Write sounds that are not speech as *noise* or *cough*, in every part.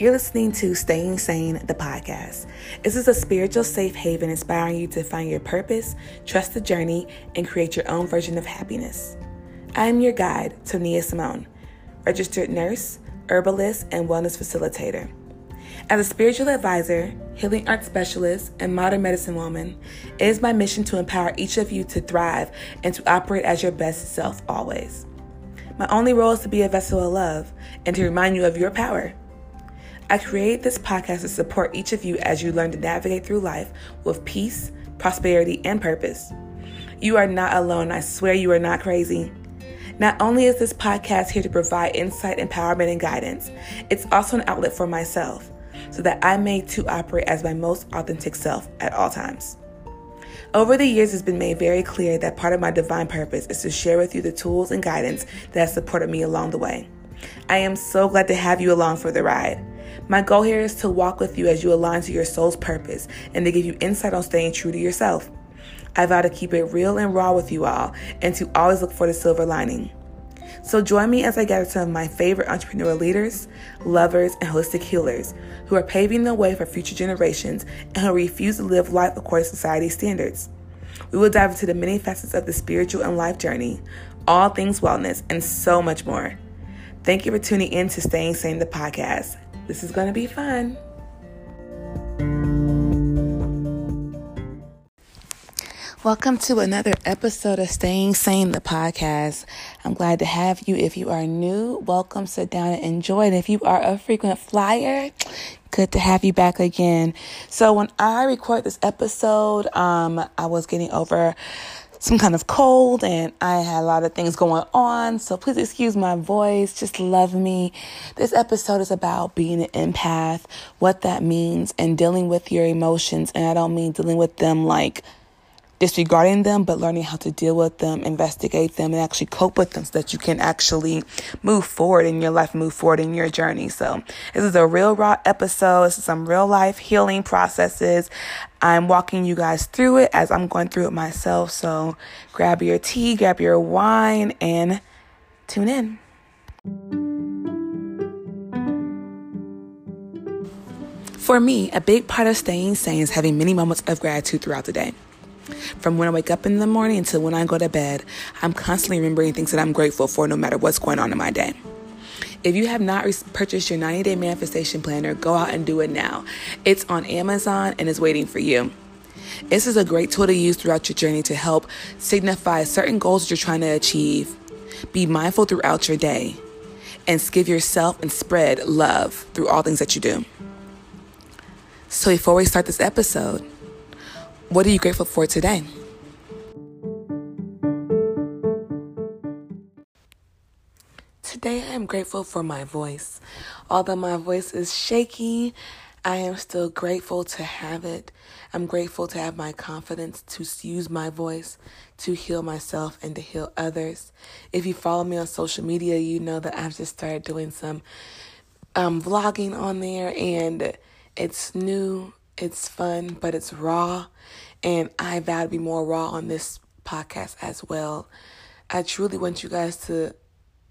You're listening to Staying Sane, the podcast. This is a spiritual safe haven inspiring you to find your purpose, trust the journey, and create your own version of happiness. I am your guide, Tonia Simone, registered nurse, herbalist, and wellness facilitator. As a spiritual advisor, healing art specialist, and modern medicine woman, it is my mission to empower each of you to thrive and to operate as your best self always. My only role is to be a vessel of love and to remind you of your power. I created this podcast to support each of you as you learn to navigate through life with peace, prosperity, and purpose. You are not alone. I swear you are not crazy. Not only is this podcast here to provide insight, empowerment, and guidance, it's also an outlet for myself so that I may too operate as my most authentic self at all times. Over the years, it's been made very clear that part of my divine purpose is to share with you the tools and guidance that have supported me along the way. I am so glad to have you along for the ride. My goal here is to walk with you as you align to your soul's purpose and to give you insight on staying true to yourself. I vow to keep it real and raw with you all and to always look for the silver lining. So join me as I gather some of my favorite entrepreneurial leaders, lovers, and holistic healers who are paving the way for future generations and who refuse to live life according to society's standards. We will dive into the many facets of the spiritual and life journey, all things wellness, and so much more. Thank you for tuning in to Staying Sane, the podcast. This is going to be fun. Welcome to another episode of Staying Sane, the podcast. I'm glad to have you. If you are new, welcome, sit down and enjoy. And if you are a frequent flyer, good to have you back again. So, when I record this episode, um, I was getting over some kind of cold and I had a lot of things going on. So please excuse my voice. Just love me. This episode is about being an empath, what that means, and dealing with your emotions. And I don't mean dealing with them like disregarding them, but learning how to deal with them, investigate them, and actually cope with them so that you can actually move forward in your life, move forward in your journey. So this is a real raw episode. This is some real life healing processes. I'm walking you guys through it as I'm going through it myself. So grab your tea, grab your wine, and tune in. For me, a big part of staying sane is having many moments of gratitude throughout the day. From when I wake up in the morning until when I go to bed, I'm constantly remembering things that I'm grateful for no matter what's going on in my day. If you have not purchased your 90 day manifestation planner, go out and do it now. It's on Amazon and is waiting for you. This is a great tool to use throughout your journey to help signify certain goals you're trying to achieve. Be mindful throughout your day and give yourself and spread love through all things that you do. So, before we start this episode, what are you grateful for today? Today, I am grateful for my voice. Although my voice is shaky, I am still grateful to have it. I'm grateful to have my confidence to use my voice to heal myself and to heal others. If you follow me on social media, you know that I've just started doing some um, vlogging on there, and it's new, it's fun, but it's raw. And I vow to be more raw on this podcast as well. I truly want you guys to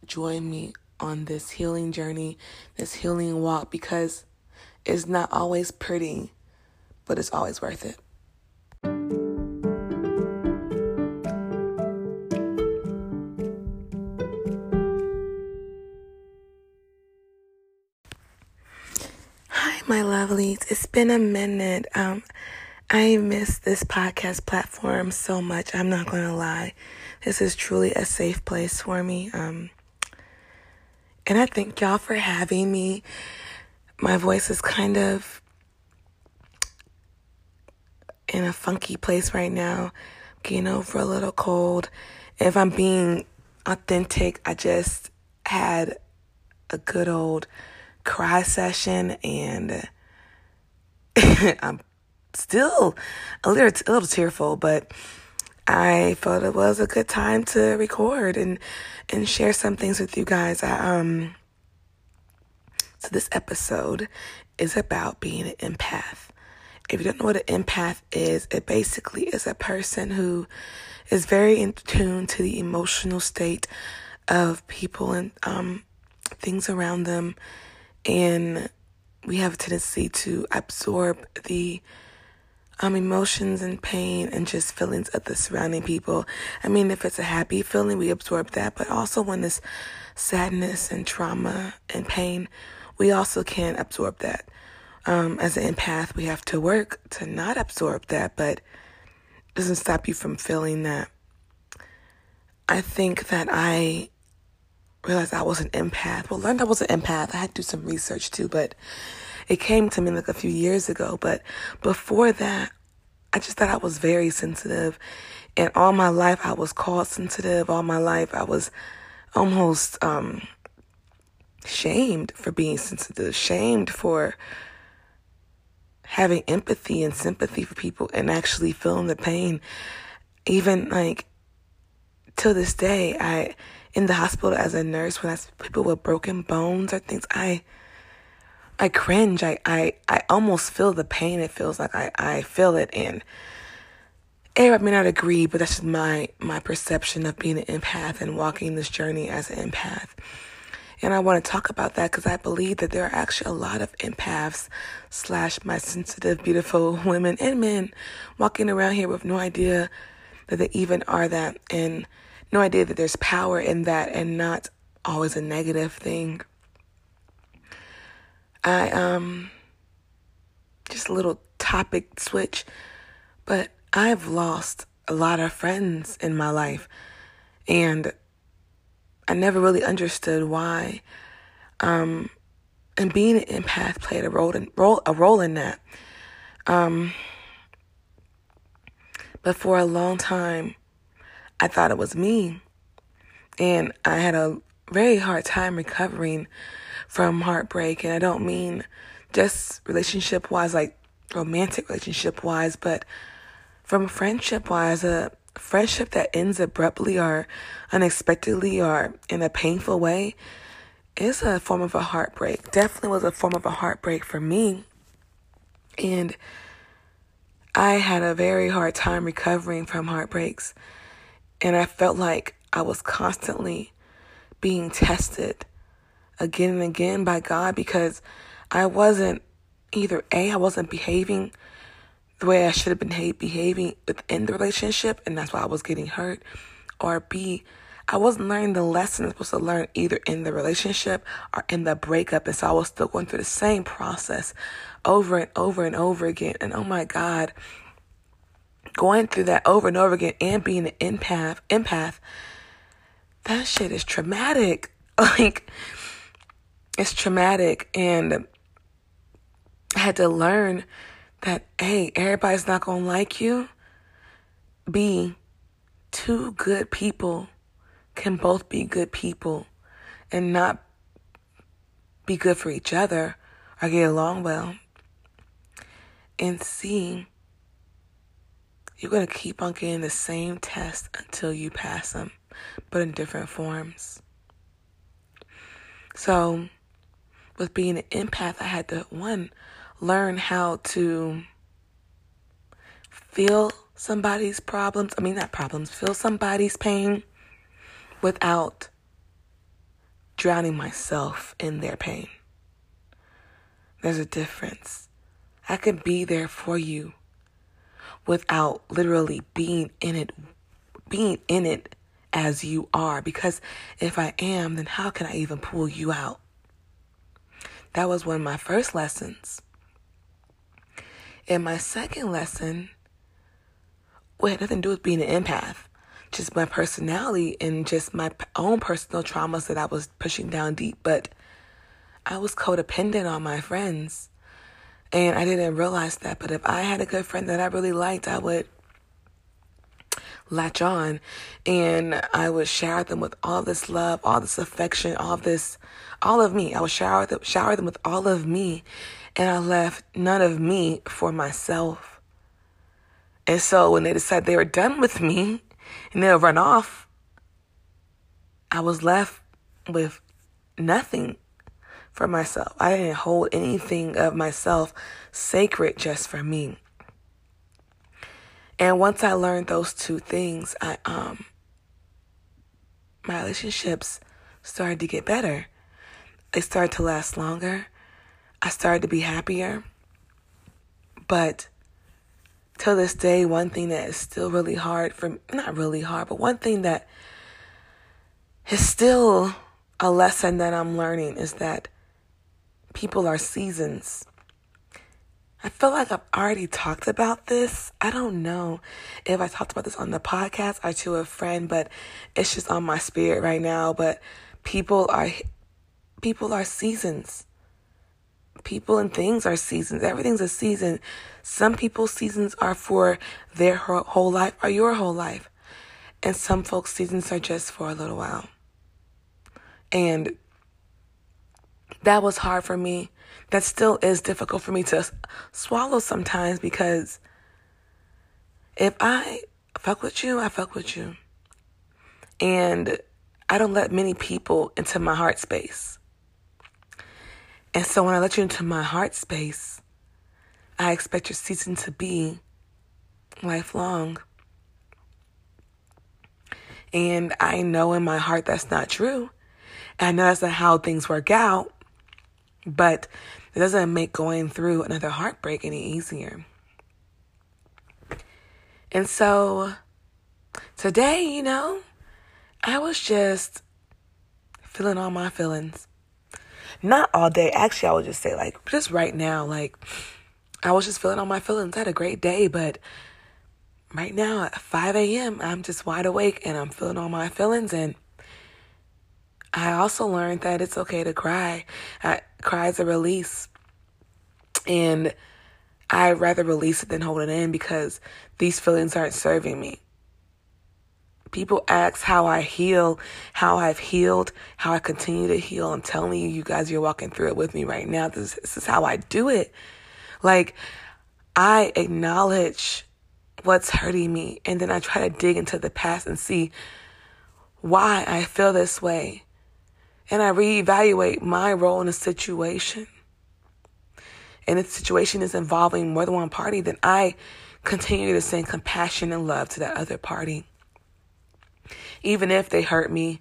join me on this healing journey, this healing walk, because it's not always pretty, but it's always worth it. Hi, my lovelies. It's been a minute. Um, I miss this podcast platform so much. I'm not going to lie. This is truly a safe place for me. Um, and I thank y'all for having me. My voice is kind of in a funky place right now. Getting over a little cold. If I'm being authentic, I just had a good old cry session and *laughs* I'm still a little, a little tearful, but I felt it was a good time to record and and share some things with you guys. I, um, so this episode is about being an empath. If you don't know what an empath is, it basically is a person who is very in tune to the emotional state of people and um, things around them, and we have a tendency to absorb the um, emotions and pain and just feelings of the surrounding people. I mean, if it's a happy feeling, we absorb that, but also when it's sadness and trauma and pain, we also can absorb that. Um, as an empath, we have to work to not absorb that, but doesn't stop you from feeling that. I think that I realized I was an empath. Well, learned I was an empath. I had to do some research too, but it came to me like a few years ago. But before that, I just thought I was very sensitive. And all my life, I was called sensitive. All my life, I was almost um, shamed for being sensitive, shamed for having empathy and sympathy for people and actually feeling the pain. Even like till this day, I in the hospital as a nurse when I see people with broken bones or things, I I cringe. I, I, I almost feel the pain. It feels like I, I feel it. And Eric may not agree, but that's just my, my perception of being an empath and walking this journey as an empath. And I want to talk about that because I believe that there are actually a lot of empaths slash my sensitive, beautiful *laughs* women and men walking around here with no idea that they even are that and no idea that there's power in that and not always a negative thing. I um just a little topic switch, but I've lost a lot of friends in my life and I never really understood why. Um and being an empath played a role in role a role in that. Um but for a long time I thought it was me. And I had a very hard time recovering from heartbreak. And I don't mean just relationship wise, like romantic relationship wise, but from friendship wise, a friendship that ends abruptly or unexpectedly or in a painful way is a form of a heartbreak. Definitely was a form of a heartbreak for me. And I had a very hard time recovering from heartbreaks. And I felt like I was constantly being tested again and again by God because I wasn't either A, I wasn't behaving the way I should have been behaving within the relationship, and that's why I was getting hurt, or B, I wasn't learning the lesson I was supposed to learn either in the relationship or in the breakup, and so I was still going through the same process over and over and over again. And oh my God, going through that over and over again and being an empath, empath, that shit is traumatic. *laughs* Like, it's traumatic. And I had to learn that, A, everybody's not to like you. B, two good people can both be good people and not be good for each other or get along well. And C, you're to keep on getting the same test until you pass them, but in different forms. So, with being an empath, I had to, one, learn how to feel somebody's problems. I mean, not problems, feel somebody's pain without drowning myself in their pain. There's a difference. I can be there for you without literally being in it being in it as you are because if I am then how can I even pull you out that was one of my first lessons and my second lesson well, had nothing to do with being an empath just my personality and just my own personal traumas that I was pushing down deep but I was codependent on my friends and I didn't realize that. But if I had a good friend that I really liked, I would latch on and I would shower them with all this love, all this affection, all this, all of me. I would shower them, shower them with all of me. And I left none of me for myself. And so when they decided they were done with me and they'll run off, I was left with nothing for myself. I didn't hold anything of myself sacred just for me. And once I learned those two things, I um my relationships started to get better. They started to last longer. I started to be happier. But till this day, one thing that is still really hard for not really hard, but one thing that is still a lesson that I'm learning is that people are seasons. I feel like I've already talked about this. I don't know if I talked about this on the podcast or to a friend, but it's just on my spirit right now. But people are people are seasons. People and things are seasons. Everything's a season. Some people's seasons are for their whole life or your whole life. And some folks' seasons are just for a little while. And that was hard for me. That still is difficult for me to swallow sometimes because if I fuck with you, I fuck with you. And I don't let many people into my heart space. And so when I let you into my heart space, I expect your season to be lifelong. And I know in my heart that's not true. And I know that's not how things work out. But it doesn't make going through another heartbreak any easier. And so today, you know, I was just feeling all my feelings. Not all day. Actually, I would just say, like, just right now, like, I was just feeling all my feelings. I had a great day, but right now at 5 a.m., I'm just wide awake and I'm feeling all my feelings. And I also learned that it's okay to cry. I, cry is a release. And I'd rather release it than hold it in because these feelings aren't serving me. People ask how I heal, how I've healed, how I continue to heal. I'm telling you, you guys, you're walking through it with me right now. This, this is how I do it. Like, I acknowledge what's hurting me, and then I try to dig into the past and see why I feel this way. And I reevaluate my role in a situation. And if the situation is involving more than one party, then I continue to send compassion and love to that other party. Even if they hurt me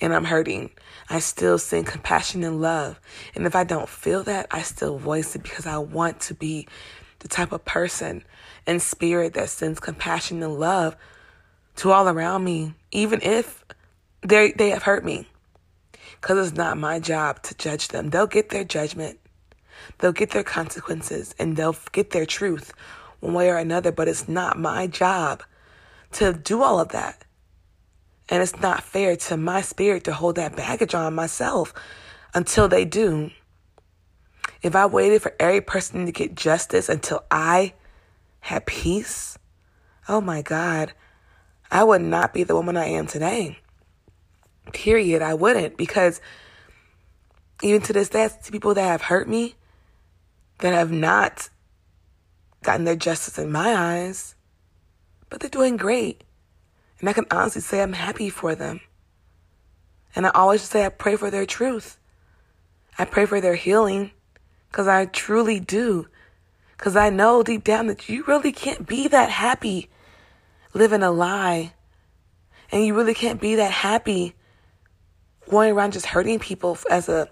and I'm hurting, I still send compassion and love. And if I don't feel that, I still voice it because I want to be the type of person and spirit that sends compassion and love to all around me, even if they they have hurt me. Because it's not my job to judge them. They'll get their judgment, they'll get their consequences, and they'll get their truth one way or another. But it's not my job to do all of that. And it's not fair to my spirit to hold that baggage on myself until they do. If I waited for every person to get justice until I had peace, oh my God, I would not be the woman I am today. Period. I wouldn't because even to this day, to people that have hurt me, that have not gotten their justice in my eyes, but they're doing great. And I can honestly say I'm happy for them. And I always say I pray for their truth. I pray for their healing because I truly do. Because I know deep down that you really can't be that happy living a lie. And you really can't be that happy going around just hurting people as a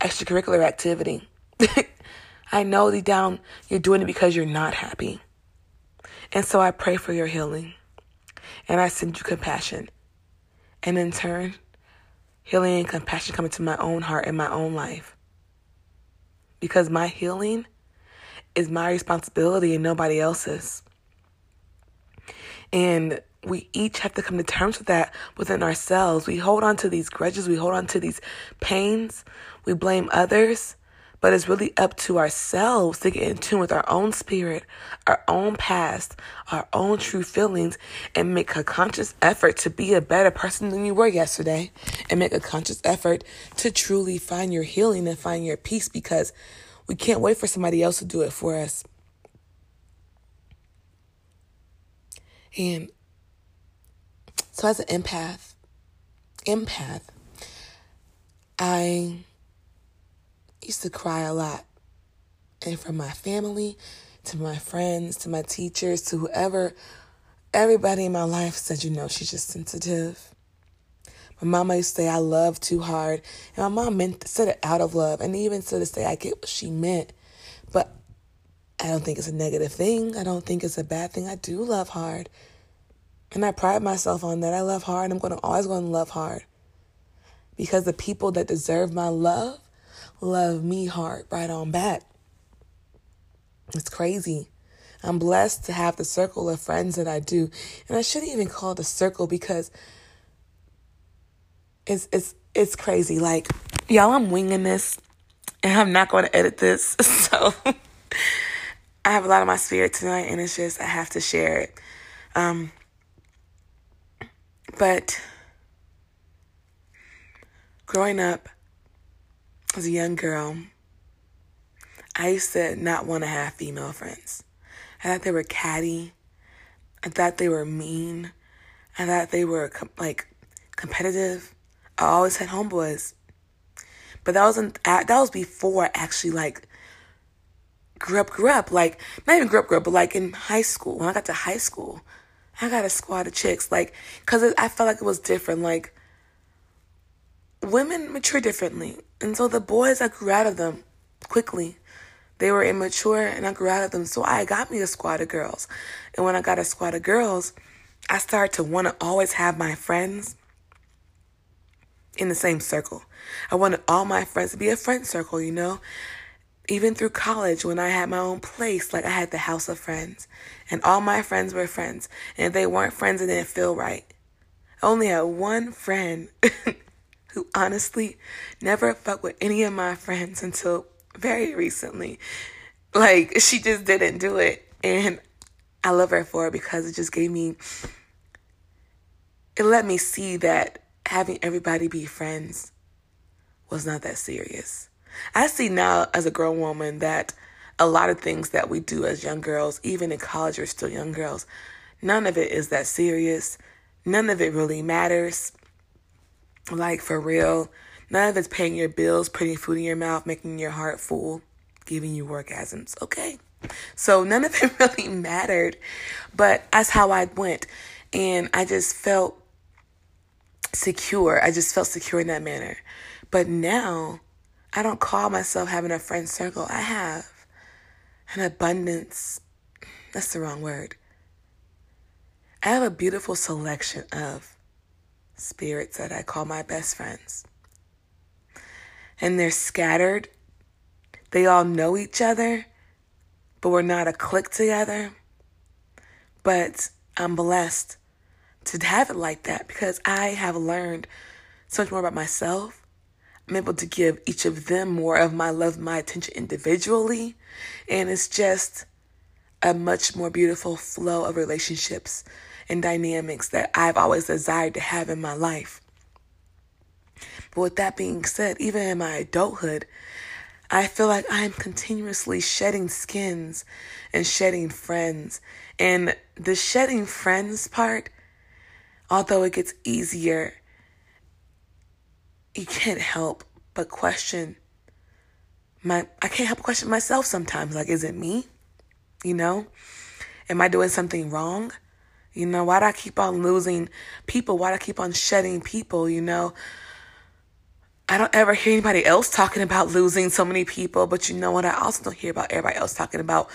extracurricular activity. *laughs* I know deep down you're doing it because you're not happy. And so I pray for your healing. And I send you compassion. And in turn, healing and compassion come into my own heart and my own life. Because my healing is my responsibility and nobody else's. And we each have to come to terms with that within ourselves. We hold on to these grudges, we hold on to these pains, we blame others, but it's really up to ourselves to get in tune with our own spirit, our own past, our own true feelings, and make a conscious effort to be a better person than you were yesterday, and make a conscious effort to truly find your healing and find your peace because we can't wait for somebody else to do it for us. And so, as an empath, empath, I used to cry a lot. And from my family to my friends to my teachers to whoever, everybody in my life said, you know, she's just sensitive. My mama used to say I love too hard. And my mom meant said it out of love. And even so to day I get what she meant. But I don't think it's a negative thing. I don't think it's a bad thing. I do love hard. And I pride myself on that. I love hard. I'm gonna always gonna love hard. Because the people that deserve my love love me hard right on back. It's crazy. I'm blessed to have the circle of friends that I do. And I shouldn't even call it a circle because it's it's it's crazy. Like, y'all, I'm winging this and I'm not going to edit this. *laughs* So I have a lot of my spirit tonight and it's just I have to share it. Um but growing up as a young girl, I used to not want to have female friends. I thought they were catty. I thought they were mean. I thought they were com- like competitive. I always had homeboys, but that wasn't that was before I actually like grew up. Grew up like not even grew up. Grew up, but like in high school. When I got to high school, I got a squad of chicks. Like, cause I felt like it was different. Like, women mature differently, and so the boys I grew out of them quickly. They were immature and I grew out of them. So I got me a squad of girls. And when I got a squad of girls, I started to want to always have my friends in the same circle. I wanted all my friends to be a friend circle, you know? Even through college, when I had my own place, like I had the house of friends, and all my friends were friends. And if they weren't friends, it didn't feel right. I only had one friend *laughs* who honestly never fucked with any of my friends until very recently. Like, she just didn't do it. And I love her for it because it just gave me, it let me see that having everybody be friends was not that serious. I see now as a grown woman that a lot of things that we do as young girls, even in college, we're still young girls, none of it is that serious. None of it really matters. Like, for real. None of it's paying your bills, putting food in your mouth, making your heart full, giving you orgasms. Okay. So none of it *laughs* really mattered, but that's how I went. And I just felt secure. I just felt secure in that manner. But now I don't call myself having a friend circle. I have an abundance. That's the wrong word. I have a beautiful selection of spirits that I call my best friends and they're scattered. They all know each other, but we're not a clique together. But I'm blessed to have it like that because I have learned so much more about myself. I'm able to give each of them more of my love, my attention individually. And it's just a much more beautiful flow of relationships and dynamics that I've always desired to have in my life. But with that being said, even in my adulthood, I feel like I'm continuously shedding skins and shedding friends. And the shedding friends part, although it gets easier, you can't help but question my I can't help but question myself sometimes. Like, is it me? You know? Am I doing something wrong? You know, why do I keep on losing people? Why do I keep on shedding people? You know, I don't ever hear anybody else talking about losing so many people, but you know what? I also don't hear about everybody else talking about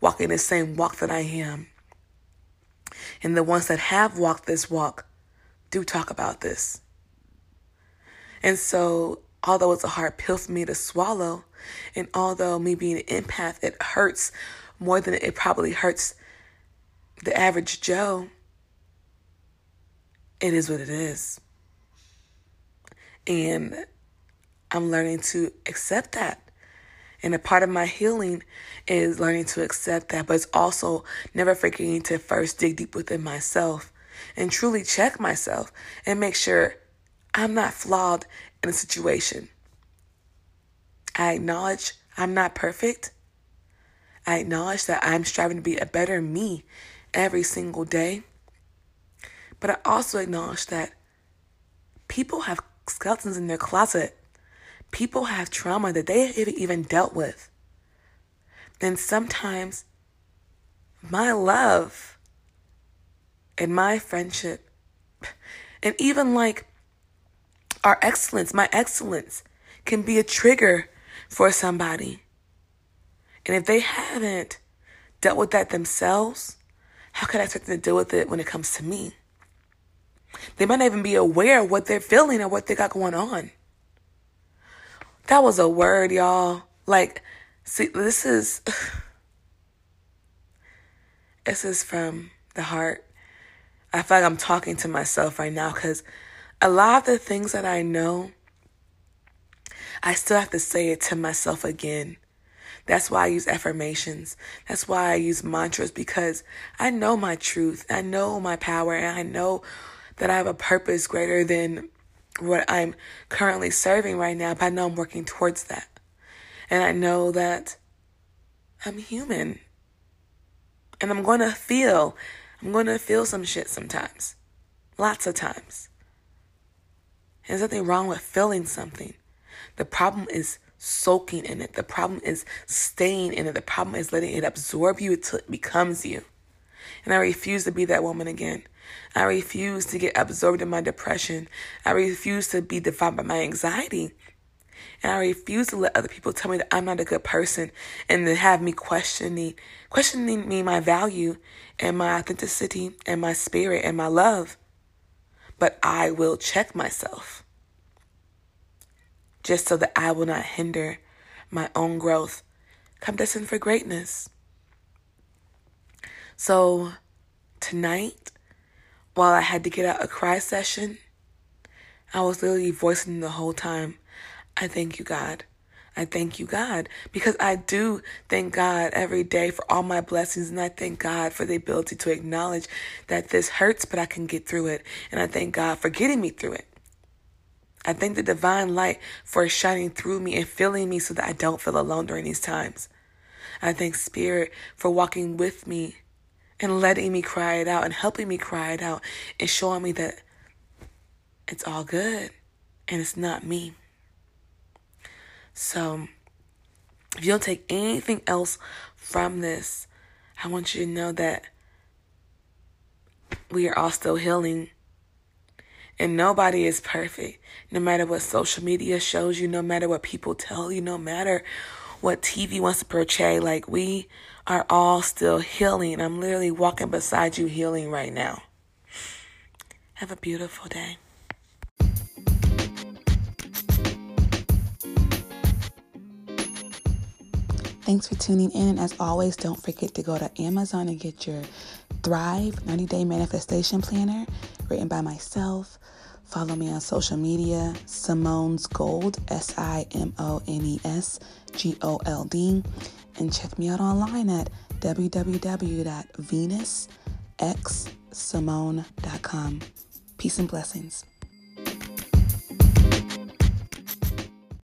walking the same walk that I am. And the ones that have walked this walk do talk about this. And so, although it's a hard pill for me to swallow, and although me being an empath, it hurts more than it probably hurts the average Joe, it is what it is. And I'm learning to accept that. And a part of my healing is learning to accept that, but it's also never forgetting to first dig deep within myself and truly check myself and make sure I'm not flawed in a situation. I acknowledge I'm not perfect. I acknowledge that I'm striving to be a better me every single day. But I also acknowledge that people have skeletons in their closet people have trauma that they haven't even dealt with. Then sometimes my love and my friendship, and even like our excellence, my excellence, can be a trigger for somebody. And if they haven't dealt with that themselves, how can I expect them to deal with it when it comes to me? They might not even be aware of what they're feeling or what they got going on. That was a word, y'all. Like, see, this is. *sighs* this is from the heart. I feel like I'm talking to myself right now because a lot of the things that I know, I still have to say it to myself again. That's why I use affirmations. That's why I use mantras because I know my truth. I know my power and I know that I have a purpose greater than what I'm currently serving right now, but I know I'm working towards that. And I know that I'm human. And I'm going to feel, I'm going to feel some shit sometimes. Lots of times. There's nothing wrong with feeling something. The problem is soaking in it. The problem is staying in it. The problem is letting it absorb you until it becomes you. And I refuse to be that woman again. I refuse to get absorbed in my depression. I refuse to be defined by my anxiety. And I refuse to let other people tell me that I'm not a good person and to have me questioning questioning me my value and my authenticity and my spirit and my love. But I will check myself just so that I will not hinder my own growth. I'm destined for greatness. So tonight, while I had to get out a cry session, I was literally voicing the whole time, I thank you, God. I thank you, God, because I do thank God every day for all my blessings. And I thank God for the ability to acknowledge that this hurts, but I can get through it. And I thank God for getting me through it. I thank the divine light for shining through me and filling me so that I don't feel alone during these times. I thank Spirit for walking with me and letting me cry it out and helping me cry it out and showing me that it's all good and it's not me. So, if you don't take anything else from this, I want you to know that we are all still healing. And nobody is perfect. No matter what social media shows you, no matter what people tell you, no matter what TV wants to portray, like we are all still healing. I'm literally walking beside you healing right now. Have a beautiful day. Thanks for tuning in. As always, don't forget to go to Amazon and get your Thrive 90 Day Manifestation Planner written by myself. Follow me on social media, Simones Gold, S I M O N E S G O L D, and check me out online at www.venusxsimone.com. Peace and blessings.